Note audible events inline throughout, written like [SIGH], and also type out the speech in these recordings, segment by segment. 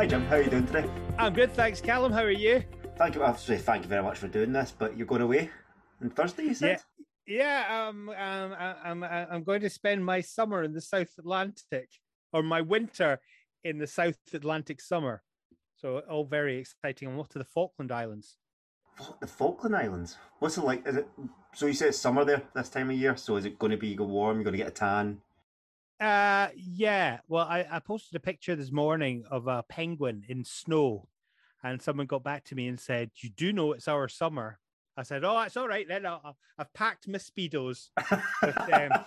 Hi Jim, how are you doing today? I'm good, thanks, Callum. How are you? Thank you. I have to say thank you very much for doing this. But you're going away on Thursday, you said? Yeah, yeah. Um, um, I'm I'm going to spend my summer in the South Atlantic, or my winter in the South Atlantic summer. So all very exciting. I'm off to the Falkland Islands. The Falkland Islands. What's it like? Is it so? You say it's summer there this time of year. So is it going to be go warm? You're going to get a tan. Uh, yeah. Well, I, I posted a picture this morning of a penguin in snow, and someone got back to me and said, "You do know it's our summer." I said, "Oh, it's all right then. i have packed my speedos." but, [LAUGHS] um,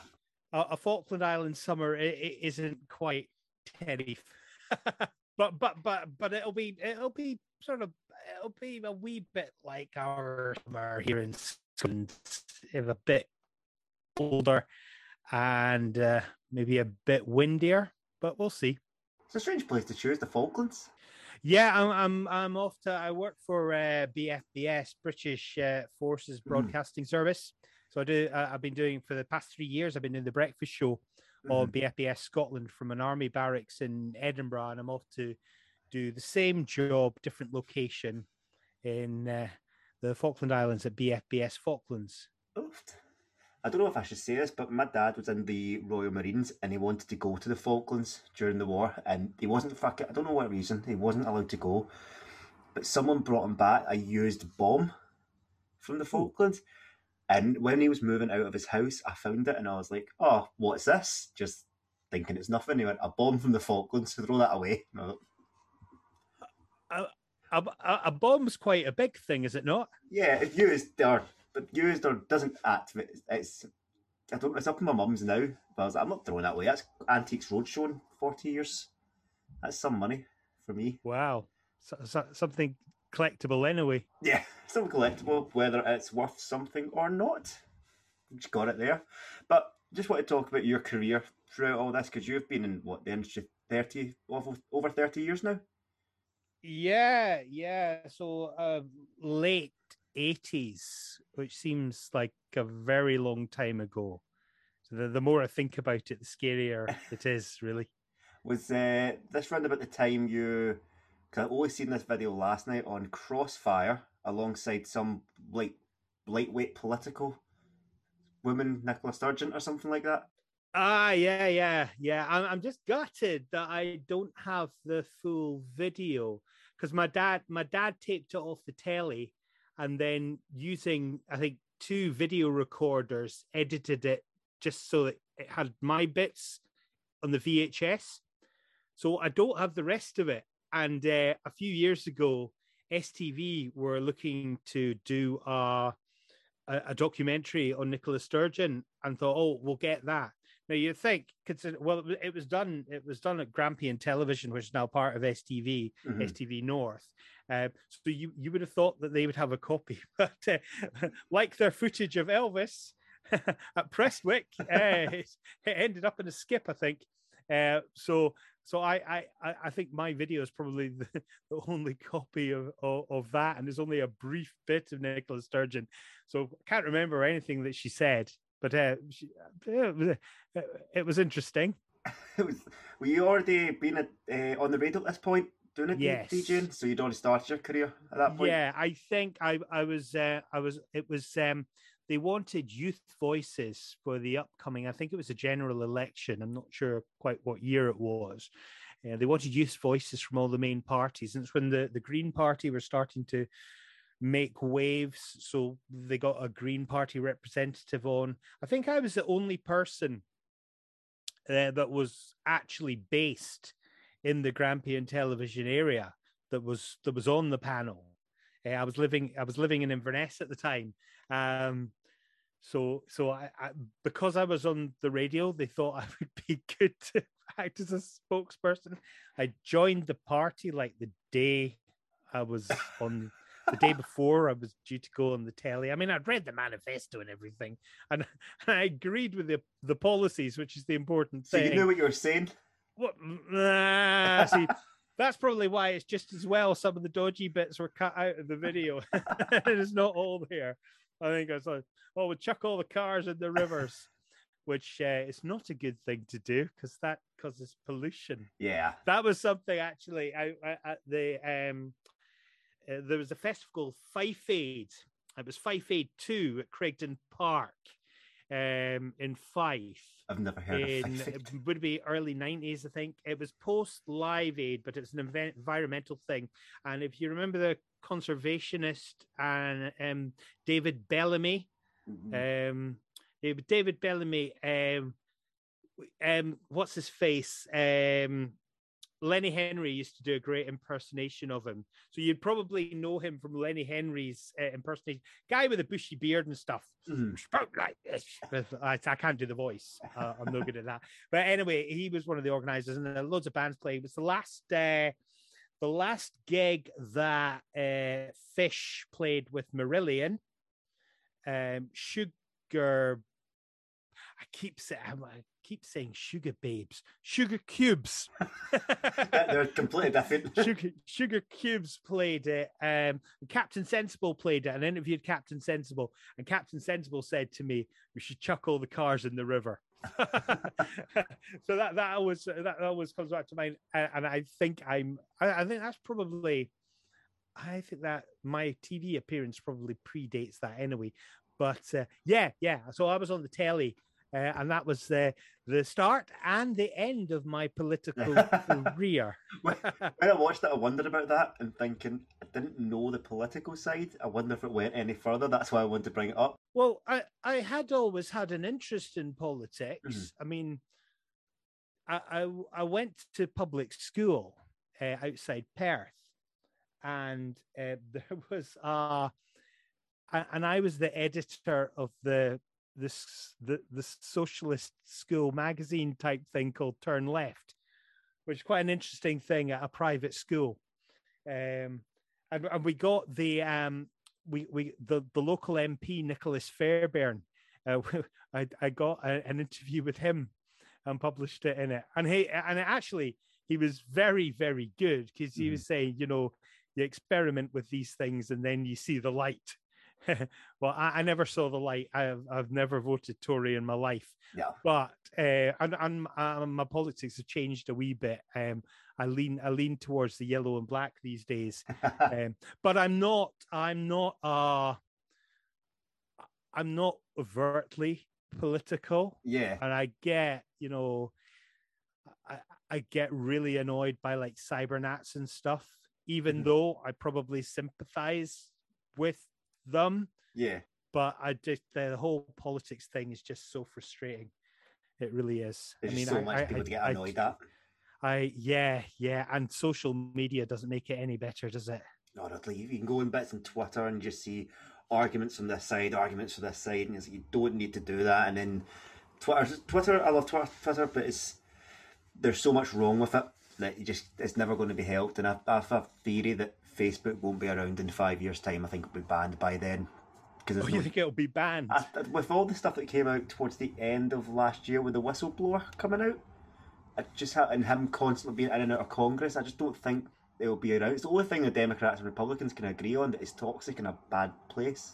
a, a, Falkland Island summer it, isn't quite Tenerife, [LAUGHS] but but but but it'll be it'll be sort of it'll be a wee bit like our summer here in Scotland, if a bit older and uh, maybe a bit windier, but we'll see. It's a strange place to choose the Falklands. Yeah, I'm I'm I'm off to. I work for uh, BFBS, British uh, Forces hmm. Broadcasting mm. Service. So I do. Uh, I've been doing for the past three years. I've been in the breakfast show mm. on BFBS Scotland from an army barracks in Edinburgh, and I'm off to do the same job, different location in uh, the Falkland Islands at BFBS Falklands. Oofed. I don't know if I should say this, but my dad was in the Royal Marines and he wanted to go to the Falklands during the war, and he wasn't fucking. I don't know what reason he wasn't allowed to go, but someone brought him back a used bomb from the Falklands. And when he was moving out of his house, I found it and I was like, "Oh, what's this?" Just thinking it's nothing. He went, "A bomb from the Falklands." Throw that away. [LAUGHS] A, a, a bomb's quite a big thing, is it not? Yeah, it's used or used or doesn't activate. It's I don't. It's up in my mum's now. But I was like, I'm not throwing that away. That's Antiques Roadshow in forty years. That's some money for me. Wow, so, so, something collectible anyway. Yeah, [LAUGHS] some collectible, whether it's worth something or not. Just got it there. But just want to talk about your career throughout all this because you've been in what the industry thirty over over thirty years now. Yeah, yeah. So uh, late 80s, which seems like a very long time ago. So the, the more I think about it, the scarier [LAUGHS] it is, really. Was uh, this round about the time you? Cause I've only seen this video last night on Crossfire alongside some like lightweight political woman, Nicola Sturgeon, or something like that. Ah, yeah, yeah, yeah. I'm, I'm just gutted that I don't have the full video because my dad, my dad taped it off the telly and then using I think two video recorders edited it just so that it had my bits on the VHS. So I don't have the rest of it. And uh, a few years ago, STV were looking to do a, a, a documentary on Nicola Sturgeon and thought, oh, we'll get that. Now you think, consider well, it was done. It was done at Grampian Television, which is now part of STV, mm-hmm. STV North. Uh, so you you would have thought that they would have a copy, [LAUGHS] but uh, like their footage of Elvis [LAUGHS] at Prestwick, uh, [LAUGHS] it, it, ended up in a skip, I think. Uh, so so I, I I think my video is probably the, the only copy of, of, of that, and there's only a brief bit of Nicola Sturgeon, so I can't remember anything that she said but uh, she, it, was, it was interesting. it was. Were you already been at, uh, on the radio at this point? Doing it, yes. DJing, so you'd already started your career at that point. Yeah, I think I I was uh, I was it was um they wanted youth voices for the upcoming. I think it was a general election. I'm not sure quite what year it was. Uh, they wanted youth voices from all the main parties, and it's when the the Green Party were starting to make waves. So they got a Green Party representative on. I think I was the only person uh, that was actually based in the Grampian television area that was that was on the panel. Uh, I was living I was living in Inverness at the time. Um, so so I, I, because I was on the radio, they thought [LAUGHS] I would be good to act as a spokesperson. I joined the party like the day I was on the day [LAUGHS] before I was due to go on the telly. I mean, I'd read the manifesto and everything, and, and [LAUGHS] I agreed with the the policies, which is the important so thing. So you knew what you were saying. What? Nah, see, [LAUGHS] that's probably why it's just as well. Some of the dodgy bits were cut out of the video. [LAUGHS] it's not all there. I think I said, well, we chuck all the cars in the rivers." [LAUGHS] which uh, is not a good thing to do because that causes pollution. Yeah. That was something actually. I, I at the um, uh, there was a festival called Fife Aid. It was Fife Aid Two at Craigtoun Park, um, in Fife. I've never heard in of it would be early 90s i think it was post live aid but it's an event, environmental thing and if you remember the conservationist and um, david bellamy Mhm. um, David, David Bellamy, um, um, what's his face? Um, Lenny Henry used to do a great impersonation of him. So you'd probably know him from Lenny Henry's uh, impersonation. Guy with a bushy beard and stuff. Mhm. Spoke like this. I, I can't do the voice. Uh, I'm no good at that. But anyway, he was one of the organizers, and there loads of bands playing. It was the last, uh, the last gig that uh, Fish played with Marillion. Um, Sugar. I keep saying. I keep saying sugar babes, sugar cubes. [LAUGHS] They're completely different. [LAUGHS] Sugar, Sugar Cubes played it. Um, Captain Sensible played it and interviewed Captain Sensible. And Captain Sensible said to me, "We should chuck all the cars in the river." [LAUGHS] so that that always that always comes back to mind. And, I think I'm. I, I think that's probably. I think that my TV appearance probably predates that anyway. But uh, yeah, yeah. So I was on the telly. Uh, and that was the the start and the end of my political [LAUGHS] career. when I watched it, I wondered about that and thinking I didn't know the political side. I wonder if it went any further. That's why I wanted to bring it up. Well, I, I had always had an interest in politics. Mhm. I mean, I, I I went to public school uh, outside Perth, and uh, [LAUGHS] there was uh, a- and I was the editor of the this the the socialist school magazine type thing called Turn Left, which is quite an interesting thing at a private school. Um, and, and we got the um we we the the local MP Nicholas Fairbairn. Uh, [LAUGHS] I I got a, an interview with him and published it in it, and he and actually he was very very good because he Mhm. was saying you know you experiment with these things and then you see the light. [LAUGHS] well, I, I never saw the light. I've I've never voted Tory in my life, Yeah. but uh, and and uh, my politics have changed a wee bit. Um, I lean I lean towards the yellow and black these days [LAUGHS] um, but I'm not. I'm not. Uh, I'm not overtly political, yeah. and I get, you know, I, I get really annoyed by like cybernats and stuff, even Mhm. though I probably sympathize with them. Yeah. But I just the whole politics thing is just so frustrating. It really is. There's I mean, so I, much I, people I, to get annoyed at. I yeah yeah, and social media doesn't make it any better, does it? Not at you can go in bits on Twitter and just see arguments from this side, arguments from this side, and it's like you don't need to do that. And then Twitter, Twitter, I love Twitter, Twitter, but it's there's so much wrong with it that you just it's never going to be helped. And I, I have a theory that Facebook won't be around in five years' time. I think it'll be banned by then because Oh, there's you think it'll be banned? I, with all the stuff that came out towards the end of last year with the whistleblower coming out, I just ha- and him constantly being in and out of Congress, I just don't think it'll be around. It's the only thing the Democrats and Republicans can agree on that it's toxic and a bad place.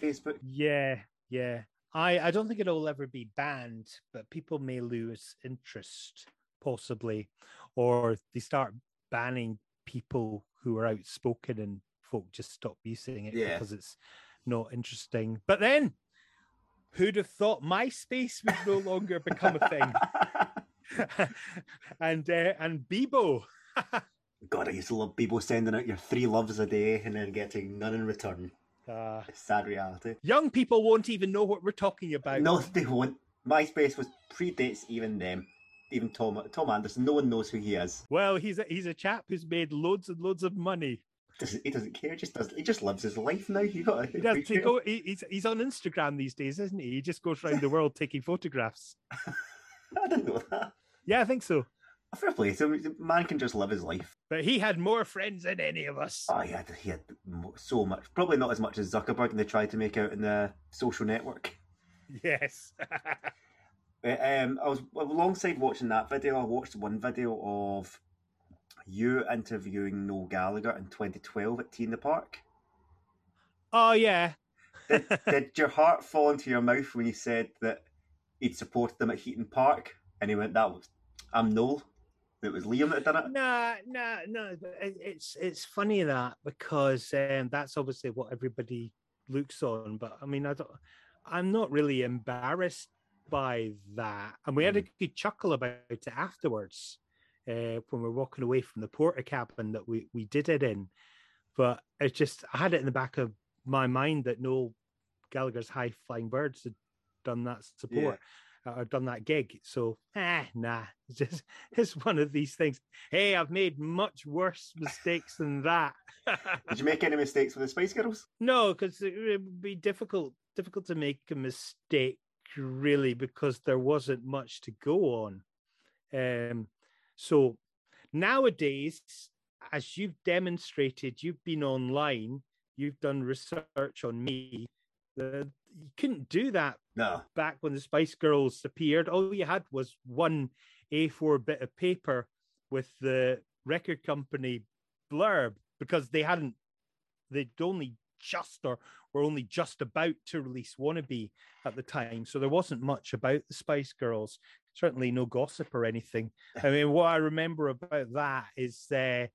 Facebook. Yeah, yeah. I, I don't think it'll ever be banned, but people may lose interest, possibly, or they start banning people who are outspoken and folk just stop using it Yeah. because it's not interesting. But then, who'd have thought MySpace would no longer become a thing? [LAUGHS] and uh, and Bebo. [LAUGHS] God, I used to love Bebo sending out your three loves a day and then getting none in return. Uh, sad reality. young people won't even know what we're talking about. No, they won't. MySpace was predates even them. Even Tom Tom Anderson. No one knows who he is. Well, he's a, he's a chap who's made loads and loads of money. Doesn't he doesn't care. Just does. He just lives his life now. [LAUGHS] You got. He does. He go, he, he's he's on Instagram these days, isn't he? He just goes around the world taking photographs. [LAUGHS] I didn't know that. Yeah, I think so. Fair play. The Man can just live his life. But he had more friends than any of us. Oh, he had, he had so much. Probably not as much as Zuckerberg and they tried to make out in the social network. [LAUGHS] Yes. But, um, I was alongside watching that video. I watched one video of you interviewing Noel Gallagher in 2012 at T in the Park. oh yeah. [LAUGHS] Did your heart fall into your mouth when you said that he'd supported them at Heaton Park, and he went, "That was I'm Noel." It was Liam that done it. No, no, no. It's it's funny that because um, that's obviously what everybody looks on. But I mean, I don't. I'm not really embarrassed by that, and we had a good chuckle about it afterwards uh, when we are walking away from the Portakabin that we we did it in. But it's just I had it in the back of my mind that Noel Gallagher's High Flying Birds had done that support. Yeah or done that gig. So, ah, nah, [LAUGHS] it's just it's one of these things. Hey, I've made much worse mistakes than that. [LAUGHS] Did you make [LAUGHS] any mistakes with the Spice Girls? No, because it would be difficult difficult to make a mistake really because there wasn't much to go on. Um, so nowadays, as you've demonstrated, you've been online, you've done research on me. The, you couldn't do that no. back when the Spice Girls appeared. All you had was one A4 bit of paper with the record company blurb because they hadn't, they'd only just or were only just about to release Wannabe at the time. So there wasn't much about the Spice Girls, certainly no gossip or anything. I [LAUGHS] mean, what I remember about that is uh,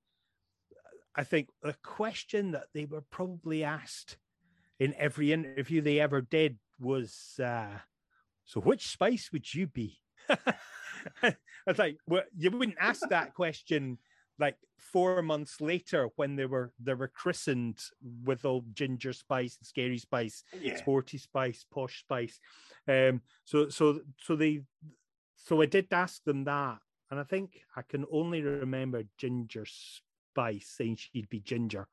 I think the question that they were probably asked in every interview they ever did was uh, so which spice would you be? [LAUGHS] I was like, well, you wouldn't ask that question like four months later when they were they were christened with all ginger spice and scary spice yeah. sporty spice posh spice um so so so they so i did ask them that and i think i can only remember ginger spice saying she'd be ginger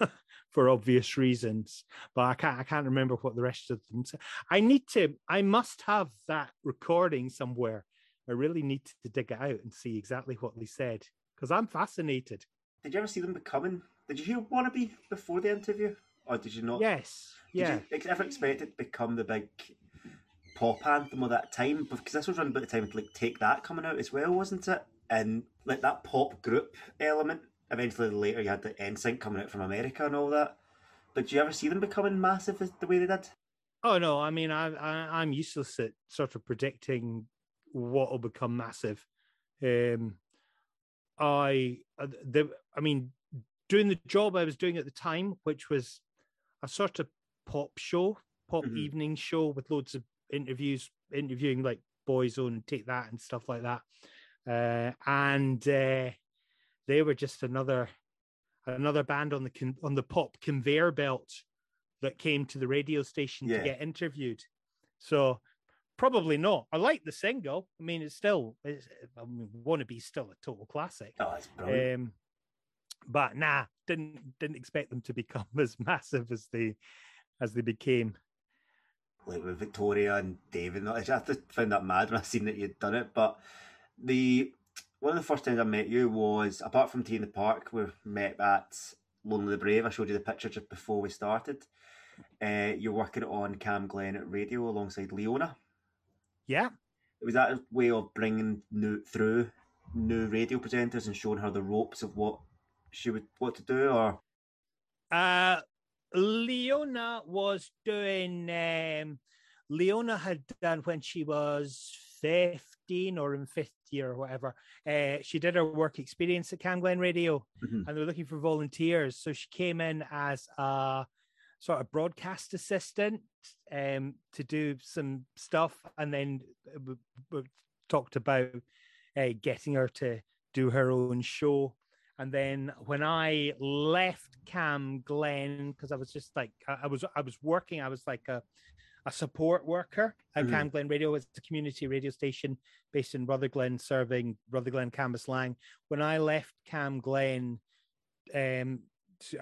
[LAUGHS] for obvious reasons. But I can't I can't remember what the rest of them said. I need to I must have that recording somewhere. I really need to dig it out and see exactly what they said because I'm fascinated. Did you ever see them becoming? Did you hear Wannabe before the interview, or did you not? Yes. Did yeah. you ever expect it to become the big pop anthem of that time? Because this was around about the time to like take that coming out as well, wasn't it? And like that pop group element eventually later you had the NSYNC coming out from America and all that. But do you ever see them becoming massive the way they did? Oh no, I mean I, I am useless at sort of predicting what will become massive. Um, I uh, the I mean doing the job I was doing at the time, which was a sort of pop show, pop mm-hmm. evening show with loads of interviews, interviewing like Boyzone, Take That, and stuff like that. Uh, and uh, they were just another another band on the con- on the pop conveyor belt that came to the radio station yeah. to get interviewed. So probably not. I like the single. I mean, it's still it's, I mean, "Wannabe" still a total classic. Oh, it's brilliant. Um, but nah, didn't didn't expect them to become [LAUGHS] as massive as they as they became. Like with Victoria and David, I just found that mad when I seen that you'd done it. But the one of the first times I met you was apart from T in the Park, we met at Lonely the Brave. I showed you the picture just before we started. Uh, you're working on Cam Glen at radio alongside Leona. Yeah. It Was that a way of bringing new through new radio presenters and showing her the ropes of what she would what to do, or? Uh, Leona was doing. Um, Leona had done when she was 15 or in fifth year or whatever. Uh, she did her work experience at Cam Glen Radio mm-hmm. and they were looking for volunteers. So she came in as a sort of broadcast assistant um, to do some stuff and then we, we talked about uh, getting her to do her own show. And then when I left Cam Glen, because I was just like I, I was I was working, I was like a a support worker at mm-hmm. Cam Glen Radio. It's a community radio station based in Rutherglen, serving Rutherglen Cambuslang. When I left Cam Glen, um,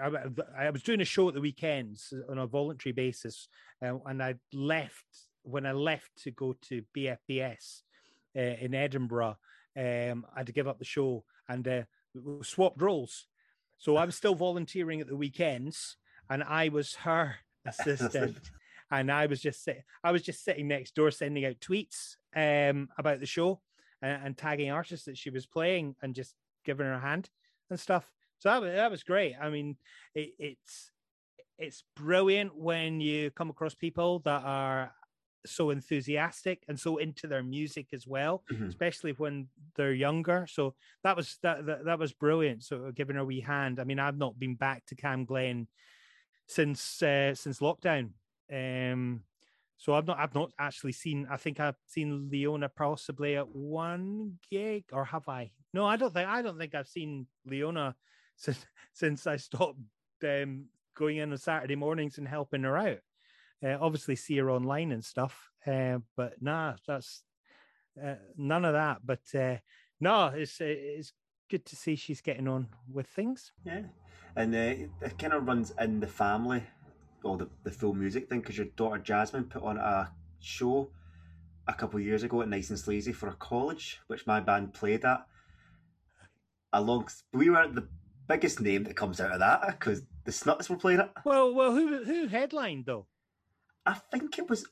I, I, was doing a show at the weekends on a voluntary basis, uh, and I left when I left to go to BFBS uh, in Edinburgh. Um, I had to give up the show and uh, swapped roles. So I was still volunteering at the weekends, and I was her [LAUGHS] assistant [LAUGHS] and I was just sitting, I was just sitting next door sending out tweets um, about the show and, and, tagging artists that she was playing and just giving her a hand and stuff. So that was, that was great. I mean, it, it's it's brilliant when you come across people that are so enthusiastic and so into their music as well, Mhm. especially when they're younger. So that was that that, that was brilliant. So giving her a wee hand. I mean, I've not been back to Cam Glen since uh, since lockdown. Um, so I've not I've not actually seen. I think I've seen Leona possibly at one gig, or have I? No, I don't think I don't think I've seen Leona since [LAUGHS] since I stopped um, going in on Saturday mornings and helping her out. Uh, obviously, see her online and stuff, uh, but nah, that's uh, none of that. But uh, no, it's it's good to see she's getting on with things. Yeah, and uh, it kind of runs in the family, or the, the full music thing, because your daughter Jasmine put on a show a couple of years ago at Nice and Sleazy for a college, which my band played at. Along, we were the biggest name that comes out of that because the Snuts were playing it. Well, well, who who headlined though? I think it was.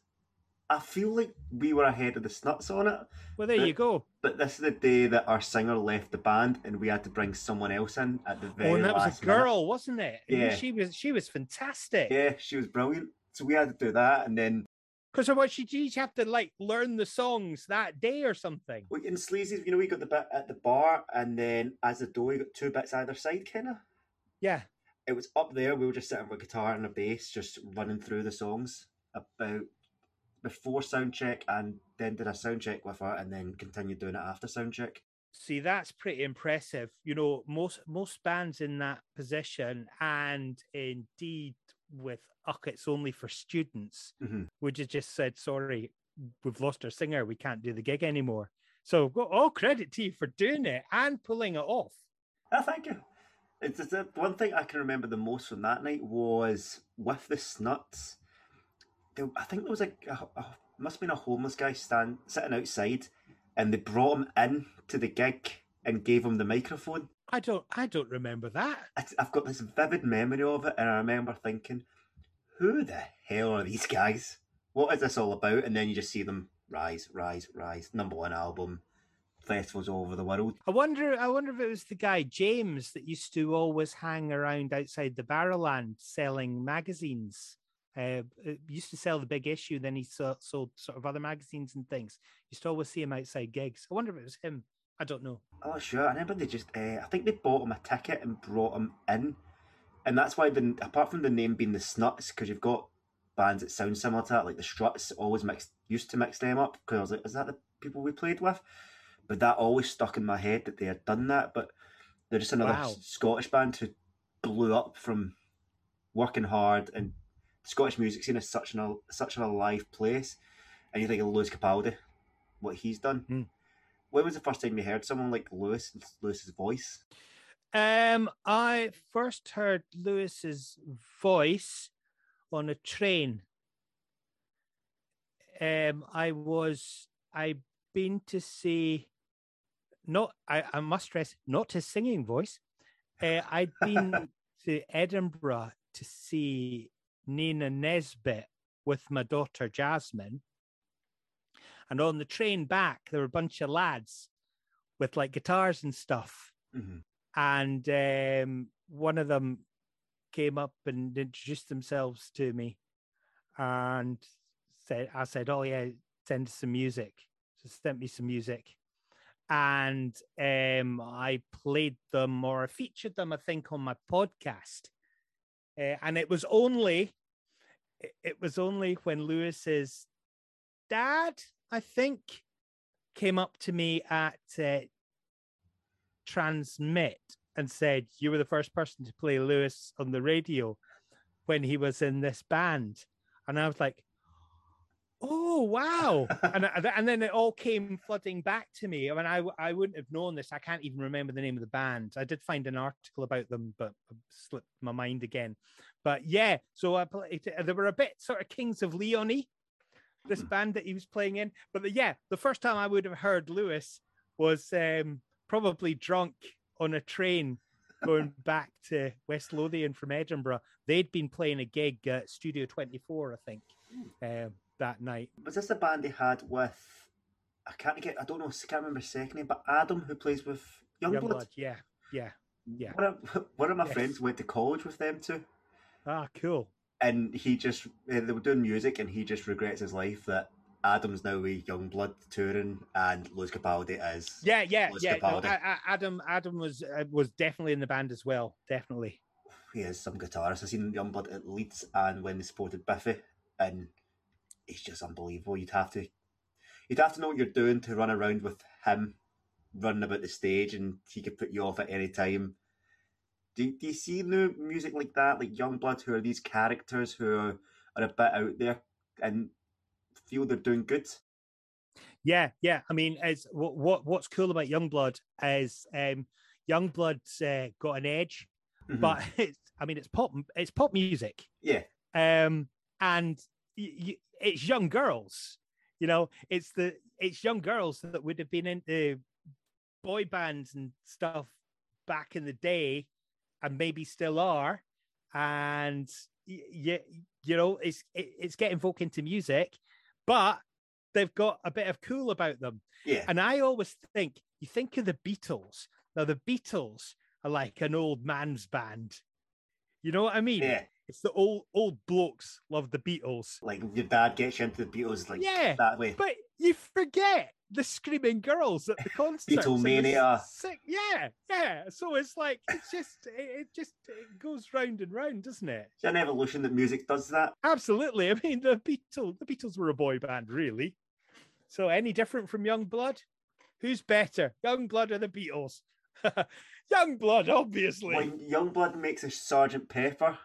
I feel like we were ahead of the Snuts on it, Well, there Uh, you go. but this is the day that our singer left the band and we had to bring someone else in at the very Oh, and that was a minute. girl, wasn't it? And Yeah. she was she was fantastic. Yeah, she was brilliant. So we had to do that, and then Because what she did, you have to like learn the songs that day or something. we in Sleazy's, you know, we got the bit at the bar, and then as a door, we got two bits either side, kind of. Yeah. It was up there. We were just sitting with a guitar and a bass, just running through the songs about before sound check, and then did a sound check with her, and then continued doing it after sound check. See, that's pretty impressive. You know, most most bands in that position, and indeed with Uck, it's only for students, Mhm. would have just said, "Sorry, we've lost our singer. We can't do the gig anymore." So, all credit to you for doing it and pulling it off. Ah, thank you. It's just the one thing I can remember the most from that night was with the snuts. There, I think there was like a, a must have been a homeless guy stand sitting outside, and they brought him in to the gig and gave him the microphone. I don't, I don't remember that. I've got this vivid memory of it, and I remember thinking, "Who the hell are these guys? What is this all about?" And then you just see them rise, rise, rise. Number one album, festivals all over the world. I wonder, I wonder if it was the guy James that used to always hang around outside the Barrowland selling magazines. Uh, uh, used to sell the big issue, then he sold, sold sort of other magazines and things. Used to always see him outside gigs. I wonder if it was him. I don't know. Oh, sure. I remember they just, uh, I think they bought him a ticket and brought him in. And that's why, the, apart from the name being the Snuts, because you've got bands that sound similar to that, like the Struts always mixed, used to mix them up, because I was like, is that the people we played with? But that always stuck in my head that they had done that. But they're just another Wow. Scottish band who blew up from working hard and Scottish music scene is such an such an alive place. And you think of Lewis Capaldi, what he's done. Hmm. When was the first time you heard someone like Lewis, Lewis's voice? Um, I first heard Lewis's voice on a train. Um, I was I been to see not I, I must stress not his singing voice. Uh, I'd been [LAUGHS] to Edinburgh to see Nina Nesbitt with my daughter Jasmine. And on the train back, there were a bunch of lads with like guitars and stuff. Hmm and um, one of them came up and introduced themselves to me and said i said oh yeah send us some music. So sent me some music. And um, i played them or i featured them i think on my podcast. Uh, and it was only it was only when lewis's dad i think came up to me at uh, TRNSMT and said you were the first person to play Lewis on the radio when he was in this band, and I was like, "Oh wow!" [LAUGHS] and and then it all came flooding back to me. I mean, I I wouldn't have known this. I can't even remember the name of the band. I did find an article about them, but slipped my mind again. But yeah, so I played. They were a bit sort of Kings of Leonie, this Hmm. band that he was playing in. But the, yeah, the first time I would have heard Lewis was um, probably drunk on a train going [LAUGHS] back to West Lothian from Edinburgh. They'd been playing a gig at Studio 24, I think, um, that night. Was this the band they had with? I can't get. I don't know. I can't remember his second name, but Adam, who plays with Yungblud. Yungblud, yeah, yeah. yeah. One of, [LAUGHS] one of my Yes. friends went to college with them too, Ah, cool. And he just uh, they were doing music, and he just regrets his life that Adam's now with Yungblud touring, and Lewis Capaldi is. Yeah, yeah, yeah. No, I, I, Adam, Adam was uh, was definitely in the band as well. Definitely. He is some guitarist. I've seen Yungblud at Leeds, and when they supported Biffy, and he's just unbelievable. You'd have to, you'd have to know what you're doing to run around with him, running about the stage, and he could put you off at any time. Do, do you see new music like that, like Yungblud, who are these characters who are, are a bit out there and feel they're doing good? Yeah, yeah. I mean, it's what, what what's cool about Yungblud is um, Yungblud's uh, got an edge, Mhm. but [LAUGHS] it's I mean, it's pop it's pop music, yeah, um, and y- y- it's young girls. You know, it's the it's young girls that would have been into boy bands and stuff back in the day, and maybe still are, and yeah, you know, it's it, it's getting folk into music, but they've got a bit of cool about them. yeah, And I always think, you think of the Beatles. Now, the Beatles are like an old man's band. You know what I mean? yeah. It's the old old blokes love the Beatles. Like your dad gets you into the Beatles, like Yeah, that way. But you forget the screaming girls at the [LAUGHS] concerts. and Beatlemania. sick- Yeah, yeah. So it's like it's just it, it just it goes round and round, doesn't it? It's an evolution that music does that. Absolutely. I mean, the Beatles, the Beatles were a boy band, really. So, any different from Yungblud? Who's better, Yungblud or the Beatles? [LAUGHS] Yungblud, obviously. When Yungblud makes a Sergeant Pepper,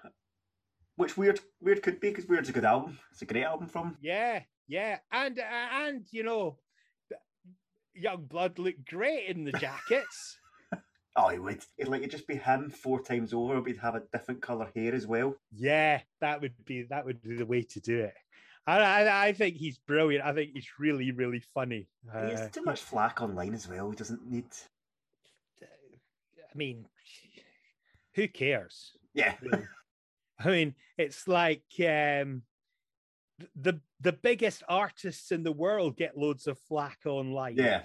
which weird weird could be because Weird's a good album. It's a great album from. Yeah, yeah, and uh, and you know, Yungblud looked great in the jackets. [LAUGHS] Oh, he would. It'd like it'd just be him four times over. We'd have a different colour hair as well. yeah, that would be that would be the way to do it. I, I, think he's brilliant. I think he's really, really funny. he Uh, has too much flack online as well. He doesn't need. I mean, who cares? Yeah, I mean, it's like um, the the biggest artists in the world get loads of flack online. yeah.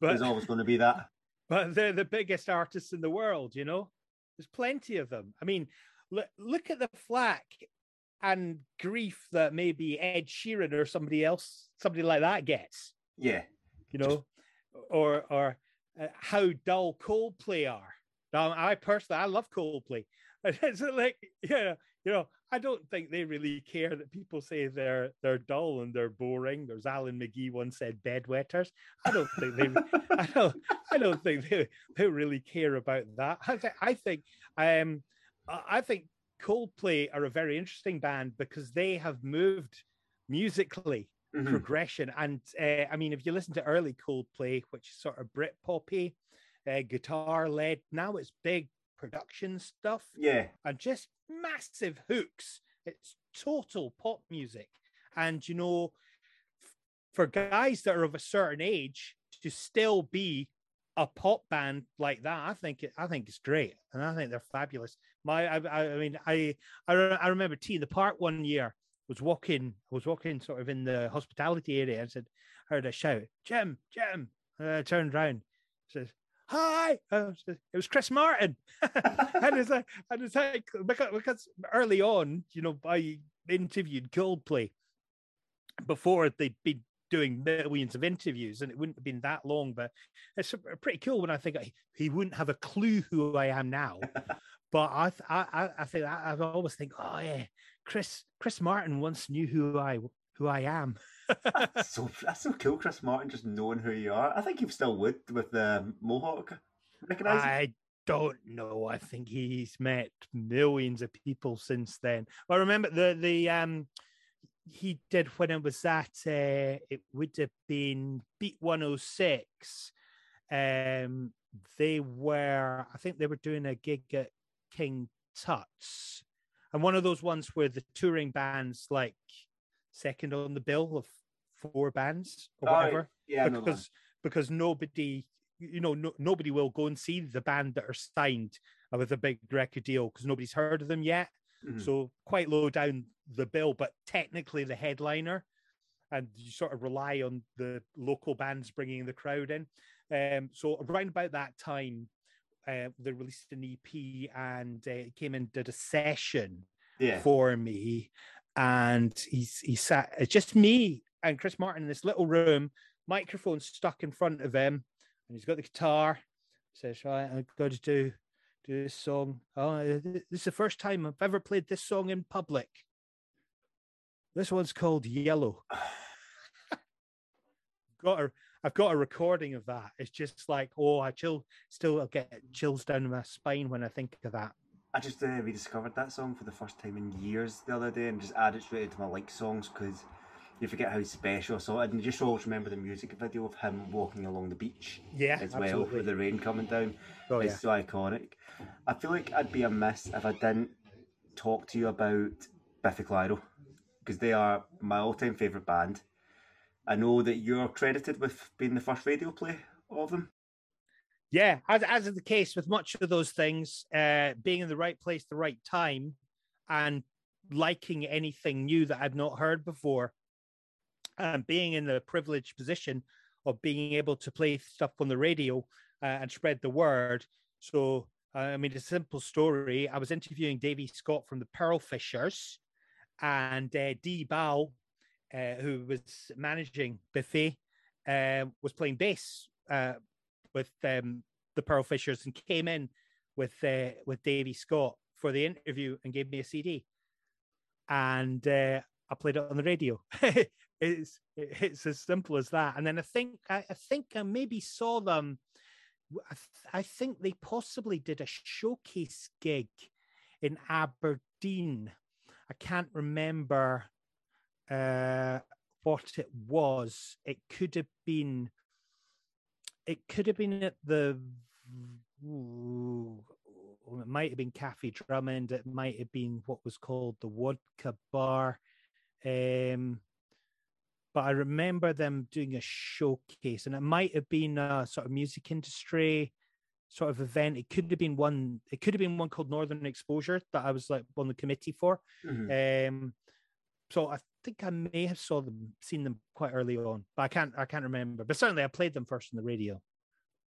but There's always going to be that. [LAUGHS] but they're the biggest artists in the world. You know, there's plenty of them. I mean, look look at the flack and grief that maybe Ed Sheeran or somebody else, somebody like that gets. Yeah, You know, or or uh, how dull Coldplay are. Now, I personally, I love Coldplay. [LAUGHS] It's like, yeah, you know, I don't think they really care that people say they're they're dull and they're boring. There's Alan McGee once said bedwetters. I don't think they, [LAUGHS] I don't, I don't think they, they really care about that. I think, I think, um, I think Coldplay are a very interesting band because they have moved musically Mhm. progression. And uh, I mean, if you listen to early Coldplay, which is sort of Brit poppy, uh, guitar led, now it's big production stuff yeah, and just massive hooks. It's total pop music. And you know, for guys that are of a certain age to still be a pop band like that, I think it, I think it's great, and I think they're fabulous. My, I, I mean, I, I, I remember T in the Park one year was walking, I was walking sort of in the hospitality area, and said, heard a shout, Jim, Jim. And I turned around, says, "Hi!" I it was Chris Martin, [LAUGHS] and it's like, and it's like because, because early on, you know, I interviewed Coldplay before they'd been doing millions of interviews, and it wouldn't have been that long. But it's pretty cool when I think I, he wouldn't have a clue who I am now. [LAUGHS] but I, th- I, I, I think I, I always think, oh yeah, Chris, Chris Martin once knew who I, who I am. That's so that's so cool. Chris Martin just knowing who you are. I think you still would with the Mohawk. Recognize? I don't know. I think he's met millions of people since then. I remember the the um he did when it was at uh, it would have been Beat 106. Um they were I think they were doing a gig at King Tut's. And one of those ones where the touring bands like second on the bill of four bands or Oh, whatever yeah, I know that. because because nobody you know no, nobody will go and see the band that are signed with a big record deal because nobody's heard of them yet Mhm. so quite low down the bill but technically the headliner and you sort of rely on the local bands bringing the crowd in um so around about that time uh, they released an ep and uh, came and did a session yeah, for me and he's he sat it's just me and Chris Martin in this little room, microphone stuck in front of him, and he's got the guitar. Says, "Right, I'm going to do do this song. Oh, this is the first time I've ever played this song in public. This one's called Yellow." [SIGHS] got a I've got a recording of that. It's just like, oh, I chill, still get chills down my spine when I think of that. I just uh, rediscovered that song for the first time in years the other day and just added it straight to my like songs because you forget how special So I saw it. And you just always remember the music video of him walking along the beach yeah, as well absolutely. with the rain coming down. Oh, it's yeah. so iconic. I feel like I'd be amiss if I didn't talk to you about Biffy Clyro because they are my all time favourite band. I know that you're credited with being the first radio play of them. Yeah, as, as is the case with much of those things, uh, being in the right place, the right time, and liking anything new that I've not heard before, and being in the privileged position of being able to play stuff on the radio uh, and spread the word. So, uh, I mean, a simple story. I was interviewing Davy Scott from the Pearl Fishers, and uh, Dee Bahl, uh, who was managing Biffy, uh, was playing bass uh, with um, the Pearl Fishers and came in with uh, with Davy Scott for the interview and gave me a CD, and I played it on the radio. [LAUGHS] it's it's as simple as that. And then I think I, I think I maybe saw them. I, th- I think they possibly did a showcase gig in Aberdeen. I can't remember uh, what it was. It could have been. It could have been at the. Ooh, it might have been Cafe Drummond. It might have been what was called the Vodka Bar. Um, but I remember them doing a showcase, and it might have been a sort of music industry sort of event. It could have been one. It could have been one called Northern Exposure that I was like on the committee for. Mhm. Um, so I think I may have saw them, seen them quite early on, but I can't. I can't remember. But certainly, I played them first on the radio,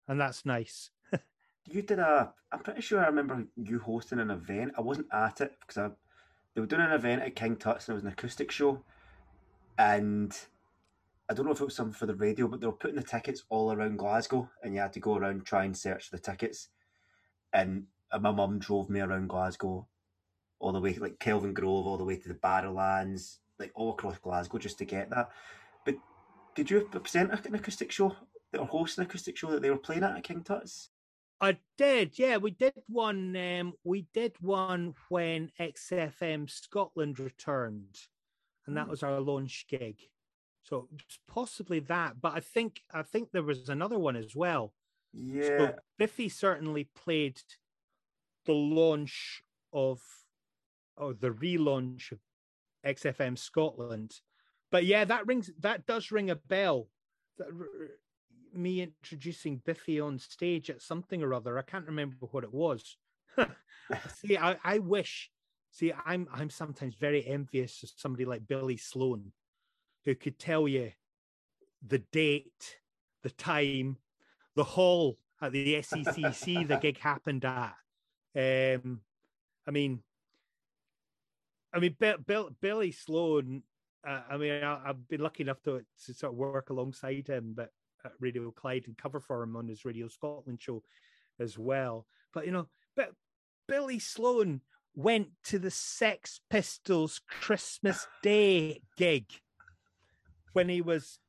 and that's nice. [LAUGHS] You did a. I'm pretty sure I remember you hosting an event. I wasn't at it because I, they were doing an event at King Tut's and it was an acoustic show, and I don't know if it was something for the radio, but they were putting the tickets all around Glasgow, and you had to go around try and search the tickets. And uh, my mum drove me around Glasgow, all the way like Kelvin Grove, all the way to the Barrowlands, like all across Glasgow just to get that. But did you present an acoustic show or host an acoustic show that they were playing at at King Tut's? I did, yeah. We did one. Um, we did one when XFM Scotland returned, and that Hmm. was our launch gig. So it's possibly that, but I think I think there was another one as well. Yeah, So Biffy certainly played the launch of or the relaunch of XFM Scotland. But yeah, that rings that does ring a bell. That, me introducing Biffy on stage at something or other. I can't remember what it was. [LAUGHS] see, I, I wish. See, I'm I'm sometimes very envious of somebody like Billy Sloan, who could tell you the date, the time, the hall at the SECC the [LAUGHS] gig happened at. Um, I mean, I mean, Bill, Bill, Billy Sloan. Uh, I mean, I, I've been lucky enough to, to sort of work alongside him, but at Radio Clyde and cover for him on his Radio Scotland show as well. But you know, but Billy Sloan went to the Sex Pistols Christmas Day gig when he was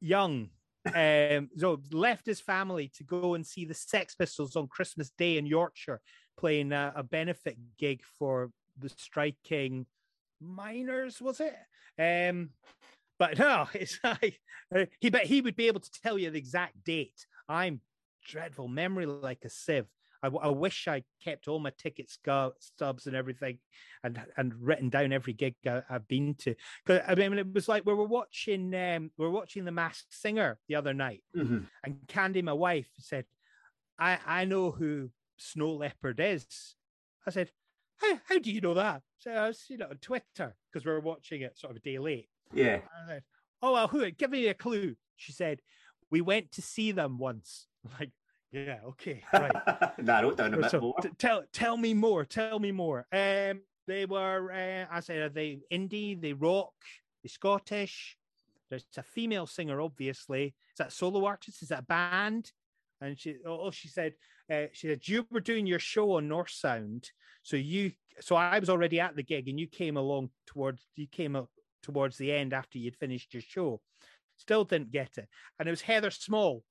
young. Um, so left his family to go and see the Sex Pistols on Christmas Day in Yorkshire, playing a, a benefit gig for the striking miners. Was it? Um, but no, [LAUGHS] it's like uh, he but he would be able to tell you the exact date. I'm dreadful memory like a sieve. I, I wish I kept all my ticket stubs and everything, and and written down every gig I, I've been to. Because I mean, it was like we were watching um, we were watching The Masked Singer the other night, Mhm. and Candy, my wife, said, "I I know who Snow Leopard is." I said, "How how do you know that?" So I was, you know, on Twitter because we were watching it sort of a day late. yeah. I said, "Oh well, who? Give me a clue." She said, "We went to see them once." I'm [LAUGHS] like, yeah, okay, [LAUGHS] right. nah, I wrote down a bit so more. t- tell tell me more. Tell me more. Um, they were, uh, I said, are they indie? They rock? They Scottish? There's a female singer, obviously. Is that a solo artist? Is that a band? And she, oh, oh, she said, uh, she said you were doing your show on North Sound, so you, so I was already at the gig, and you came along towards, you came up towards the end after you'd finished your show. Still didn't get it, and it was Heather Small.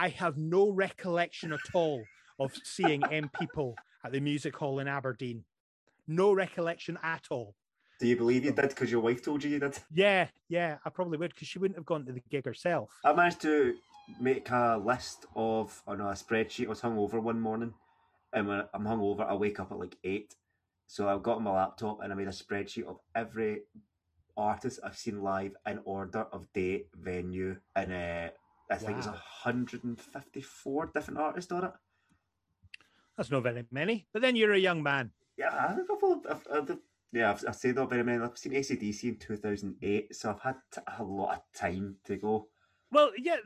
I have no recollection at all of seeing M people at the music hall in Aberdeen. No recollection at all. Do you believe you did because your wife told you you did? Yeah, yeah, I probably would because she wouldn't have gone to the gig herself. I managed to make a list of, on a spreadsheet. I was hungover one morning, and when I'm hungover, I wake up at like eight. So I've got on my laptop and I made a spreadsheet of every artist I've seen live in order of date, venue, and uh, I think wow. there's 154 different artists on it. That's not very many, but then you're a young man. Yeah, I've, I've, I've, yeah, I've, I've said not very many. I've seen ACDC in 2008, so I've had a lot of time to go. Well, yeah,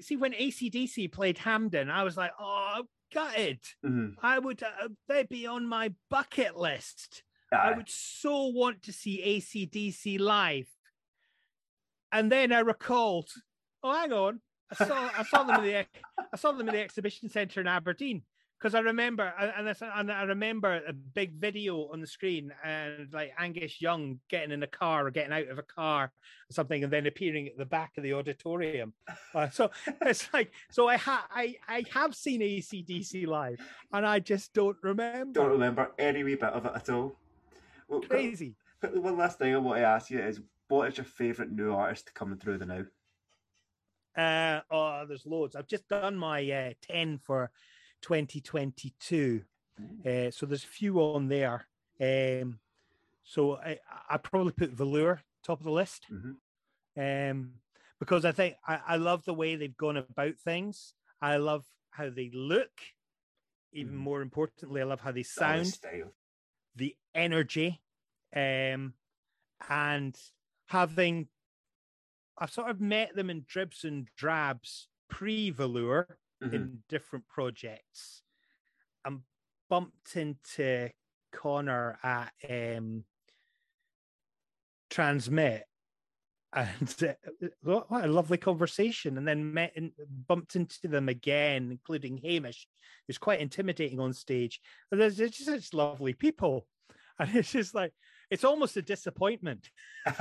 see, when ACDC played Hampden, I was like, oh, gutted. Mm-hmm. I would, uh, they'd be on my bucket list. I would so want to see ACDC live. And then I recalled, oh, hang on. I saw I saw them in the I saw them in the exhibition centre in Aberdeen because I remember and I, and I remember a big video on the screen and like Angus Young getting in a car or getting out of a car or something and then appearing at the back of the auditorium. Uh, so [LAUGHS] it's like so I ha I I have seen ACDC live and I just don't remember. Don't remember any wee bit of it at all. Well, Crazy. One last thing I want to ask you is what is your favourite new artist coming through the now? Uh, oh, there's loads. I've just done my uh, 10 for 2022. Uh, so there's a few on there. Um, so I, I probably put Velour top of the list mm-hmm. um, because I think I, I love the way they've gone about things. I love how they look. Even mm-hmm. more importantly, I love how they sound, the energy, um, and having I've sort of met them in dribs and drabs pre Velour mm-hmm. in different projects. I'm bumped into Connor at um, TRNSMT, and [LAUGHS] uh, what a lovely conversation. And then met and bumped into them again, including Hamish, who's quite intimidating on stage. And there's just such lovely people, [LAUGHS] and it's just like it's almost a disappointment. [LAUGHS]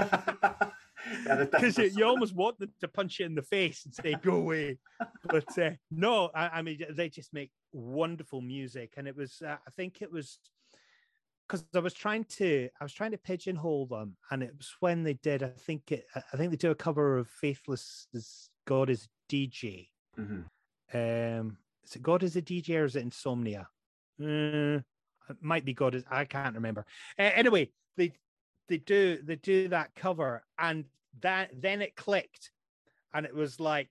because [LAUGHS] you, [LAUGHS] almost want them to punch you in the face and say go away. But uh, no I, I, mean they just make wonderful music. And it was uh, i think it was because i was trying to i was trying to pigeonhole them. And it was when they did i think it i think they do a cover of faithless god is dj mm-hmm. um is it god is a dj or is it insomnia? Uh, it might be god is i can't remember. Uh, anyway they they do they do that cover and that then it clicked and it was like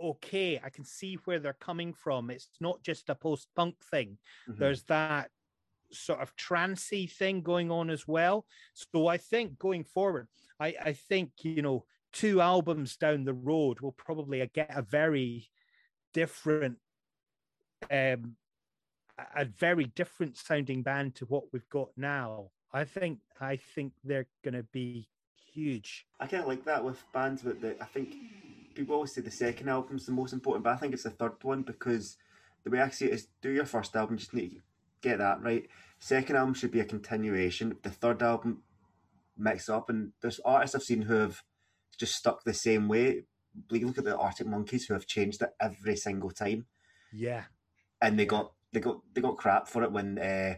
okay i can see where they're coming from. It's not just a post-punk thing. Mm-hmm. there's that sort of trancy thing going on as well. So i think going forward i i think you know two albums down the road will probably get a very different um a very different sounding band to what we've got now i think i think they're going to be huge. I kind of like that with bands, but the, I think people always say the second album's the most important, but I think it's the third one because the way I see it is do your first album, just need to get that right. Second album should be a continuation. The third album mix up, and there's artists I've seen who have just stuck the same way. Look at the Arctic Monkeys who have changed it every single time. Yeah, and they yeah. got they got they got crap for it when uh,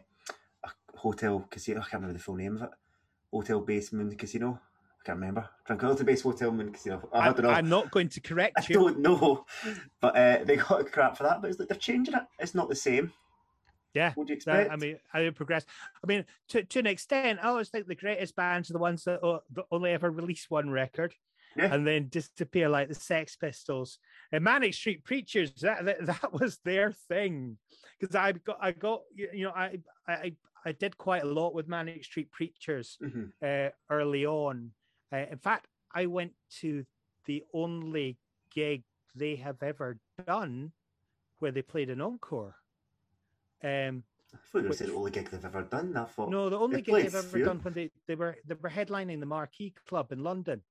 hotel casino. I can't remember the full name of it. Hotel Basement Casino I can't remember. Tranquility Base Hotel in Casino. I, I don't know. I'm not going to correct I you. I don't know, but uh, they got crap for that. But it's like they're changing it. It's not the same. Yeah, what do you expect? I mean, how you progress. I mean, to to an extent, I always think the greatest bands are the ones that, uh, that only ever release one record. Yeah. and then disappear like the Sex Pistols and Manic Street Preachers. That that, [LAUGHS] that was their thing because I got I got you know I I I did quite a lot with Manic Street Preachers mm-hmm. uh, early on, uh, in fact, I went to the only gig they have ever done where they played an encore. Um, I thought you were saying the only gig they've ever done. I thought no, the only gig they've ever done when they, they were they were headlining the Marquee Club in London.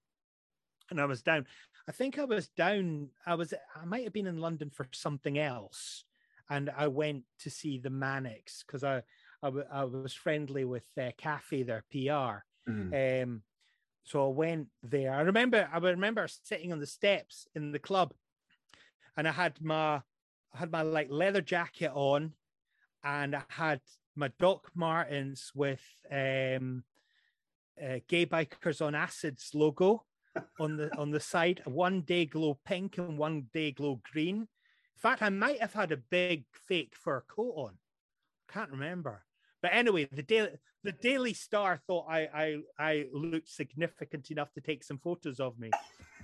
and I was down. I think I was down. I was. I might have been in London for something else, and I went to see the Manics because I, I, w- I was friendly with uh, Kathy, their PR. Mhm. Um, so I went there. I remember. I remember sitting on the steps in the club, and I had my, I had my like leather jacket on, and I had my Doc Martens with um, uh, Gay Bikers on Acids logo [LAUGHS] on the on the side. One day glow pink and one day glow green. In fact, I might have had a big fake fur coat on. Can't remember. But anyway, the daily the Daily Star thought I I I looked significant enough to take some photos of me.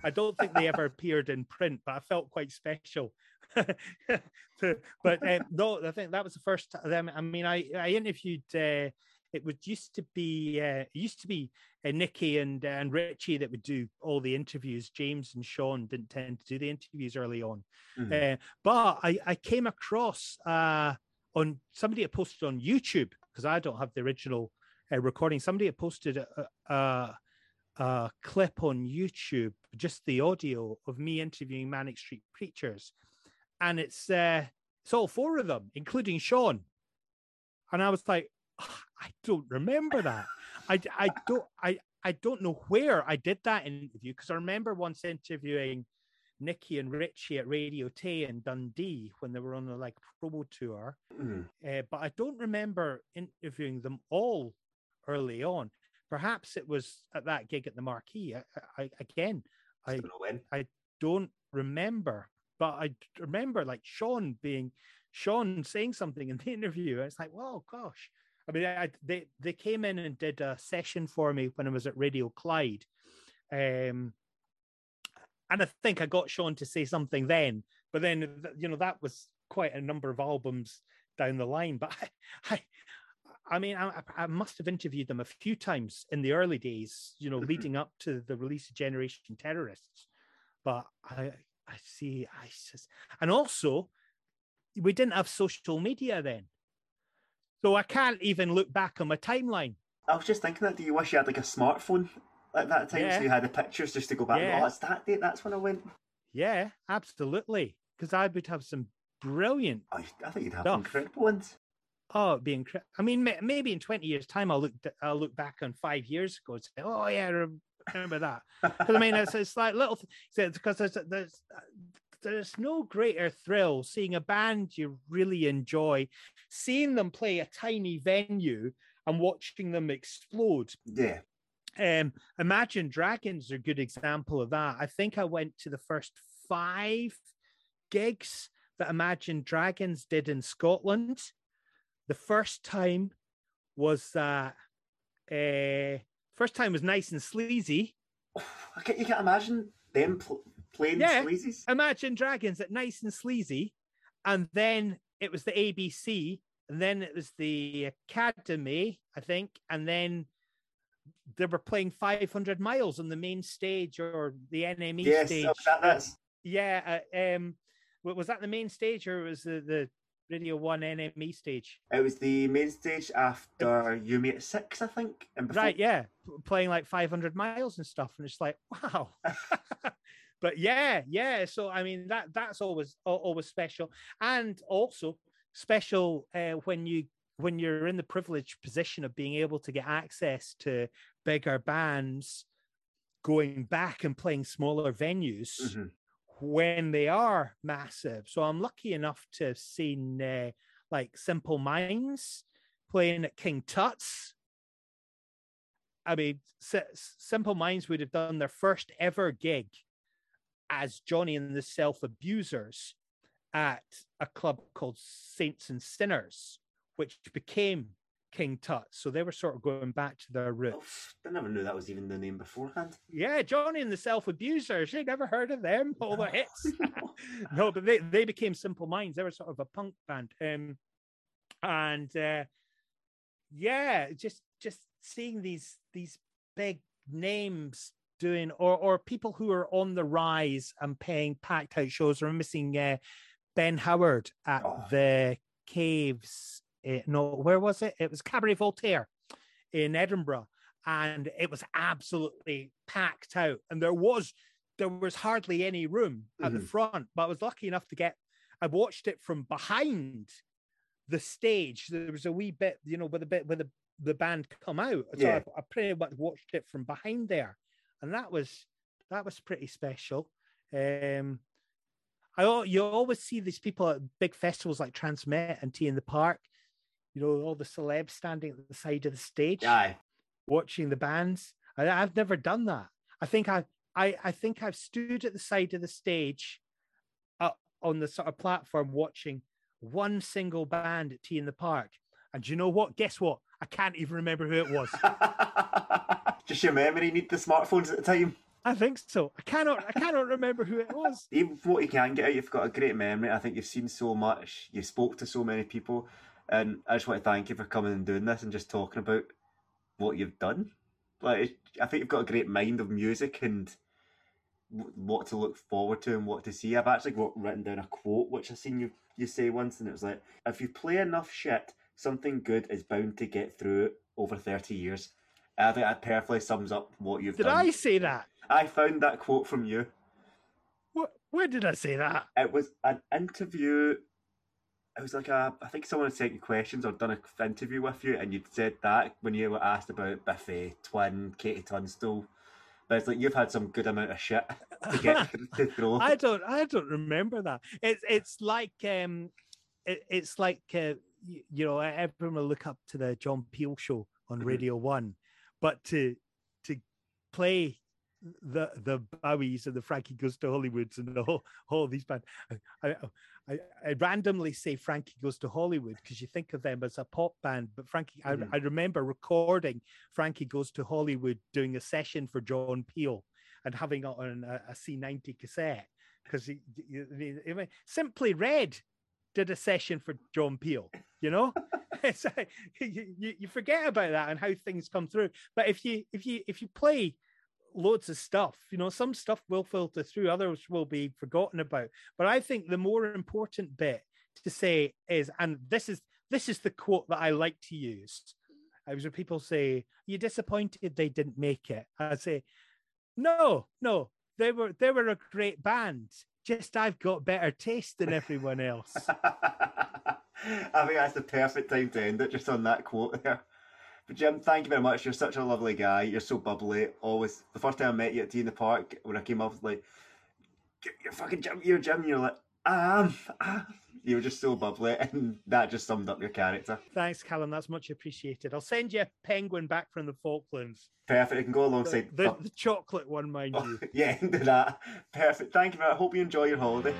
I don't think they ever [LAUGHS] appeared in print, but I felt quite special. [LAUGHS] but um, no, I think that was the first time. I mean, I I interviewed. Uh, it would used to be uh, used to be uh, Nicky and uh, and Richey that would do all the interviews. James and Sean didn't tend to do the interviews early on, Mhm. uh, but I I came across uh, on somebody had posted on YouTube because I don't have the original uh, recording. Somebody had posted a, a, a clip on YouTube, just the audio of me interviewing Manic Street Preachers, and it's uh, it's all four of them, including Sean. And I was like, "Ah, I don't remember that. [LAUGHS] I, I don't I I don't know where I did that interview because I remember once interviewing Nicky and Richey at Radio Tay in Dundee when they were on a like promo tour. Mhm. Uh, but I don't remember interviewing them all early on. Perhaps it was at that gig at the Marquee. I, I, again, I Don't know when. don't remember, but I remember like Sean being Sean saying something in the [LAUGHS] interview. It's like, well, gosh. I mean, I, they they came in and did a session for me when I was at Radio Clyde, um, and I think I got Sean to say something then. But then, you know, that was quite a number of albums down the line. But [LAUGHS] I, I, I mean, I, I must have interviewed them a few times in the early days, you know, Mhm. leading up to the release of Generation Terrorists. But I, I see, I just, and also, we didn't have social media then, so I can't even look back on my timeline. I was just thinking that. Do you wish you had like a smartphone at that time Yeah. so you had the pictures just to go back? Yeah. Oh, it's that date. That's when I went. Yeah, absolutely, because I would have some brilliant. I, I think you'd have Stuff. incredible ones. Oh, it'd be incredible. I mean, may- maybe in twenty years' time, I'll look. I'll look back on five years ago and say, "Oh yeah, I remember that." Because I mean, it's, it's like little because there's there's there's no greater thrill seeing a band you really enjoy, seeing them play a tiny venue and watching them explode. Yeah. Um, Imagine Dragons are a good example of that. I think I went to the first five gigs that Imagine Dragons did in Scotland. The first time was uh, uh first time was Nice N Sleazy. I can't, you can't imagine them pl- playing Yeah. sleazies. Imagine Dragons at Nice N Sleazy, and then it was the ABC, and then it was the Academy, I think, and then they were playing 500 miles on the main stage or the NME yes, stage. that, that's Yeah, uh, um, was that the main stage or was the the Radio One NME stage? it. Was the main stage after You Me at Six, I think, and before. Right, yeah, playing like 500 miles and stuff, and it's like, wow. [LAUGHS] but yeah, yeah. So I mean, that that's always always special, and also special uh, when you when you're in the privileged position of being able to get access to bigger bands, going back and playing smaller venues Mhm. when they are massive. So I'm lucky enough to have seen uh, like Simple Minds playing at King Tut's. I mean, S- Simple Minds would have done their first ever gig as Johnny and the Self Abusers at a club called Saints and Sinners, which became King Tut. So they were sort of going back to their Oh, roots. I never knew that was even the name beforehand. Yeah, Johnny and the Self Abusers. You never heard of them? [LAUGHS] All the hits. [LAUGHS] no, but they, they became Simple Minds. They were sort of a punk band. Um, and uh, yeah, just just seeing these these big names doing or or people who are on the rise and paying packed out shows. We're missing uh, Ben Howard at Oh. the Caves. Uh, no, where was it? It was Cabaret Voltaire in Edinburgh, and it was absolutely packed out. And there was there was hardly any room at the Mhm. front, but I was lucky enough to get. I watched it from behind the stage. There was a wee bit, you know, with a bit with the the band come out. So Yeah. I, I pretty much watched it from behind there, and that was that was pretty special. Um, I you always see these people at big festivals like TRNSMT and T in the Park. You know, all the celebs standing at the side of the stage Aye. watching the bands. I, I've never done that. I think I, I, I think I've stood at the side of the stage, uh, on the sort of platform watching one single band at T in the Park. And you know what? Guess what? I can't even remember who it was. [LAUGHS] Just your memory need the smartphones at the time. I think so. I cannot. I cannot remember who it was. Even what you can get out, you've got a great memory. I think you've seen so much. You spoke to so many people, and I just want to thank you for coming and doing this and just talking about what you've done. Like, I think you've got a great mind of music and what to look forward to and what to see. I've actually got written down a quote which I've seen you you say once, and it was like, "If you play enough shit, something good is bound to get through it over thirty years." And I think that perfectly sums up what you've Did done. Did I say that? I found that quote from you. What? Where did I say that? It was an interview. It was like a. I think someone had sent you questions or done an interview with you, and you'd said that when you were asked about Biffy, Twin, KT Tunstall. But it's like you've had some good amount of shit to get [LAUGHS] [LAUGHS] to throw. I don't. I don't remember that. It's it's like um, it, it's like uh, you, you know everyone will look up to the John Peel show on Mhm. Radio One, but to to play the the Bowies and the Frankie Goes to Hollywoods and the whole all these bands. I, I, I, I randomly say Frankie Goes to Hollywood because you think of them as a pop band, but Frankie, Mhm. I, I remember recording Frankie Goes to Hollywood doing a session for John Peel and having it on a, a C90 cassette because he, he- he- mean, Simply Red did a session for John Peel, you know? [LAUGHS] it's [LAUGHS] you you forget about that and how things come through. But if you if you if you play loads of stuff, you know, some stuff will filter through, others will be forgotten about. But I think the more important bit to say is, and this is this is the quote that I like to use. I was when people say, You're disappointed they didn't make it?" I say, "No, no, they were they were a great band. Just I've got better taste than everyone else." [LAUGHS] I think that's the perfect time to end it, just on that quote there. But Jim, thank you very much. You're such a lovely guy. You're so bubbly. Always. The first time I met you at T in the Park, when I came up, like, "You're fucking Jim. You're Jim." You're like, "I am." I am." You were just so bubbly, [LAUGHS] and that just summed up your character. Thanks, Callum. That's much appreciated. I'll send you a penguin back from the Falklands. Perfect. It can go The, alongside. the, the chocolate one, mind oh, you. [LAUGHS] yeah, [LAUGHS] that. Perfect. Thank you. very I hope you enjoy your holiday.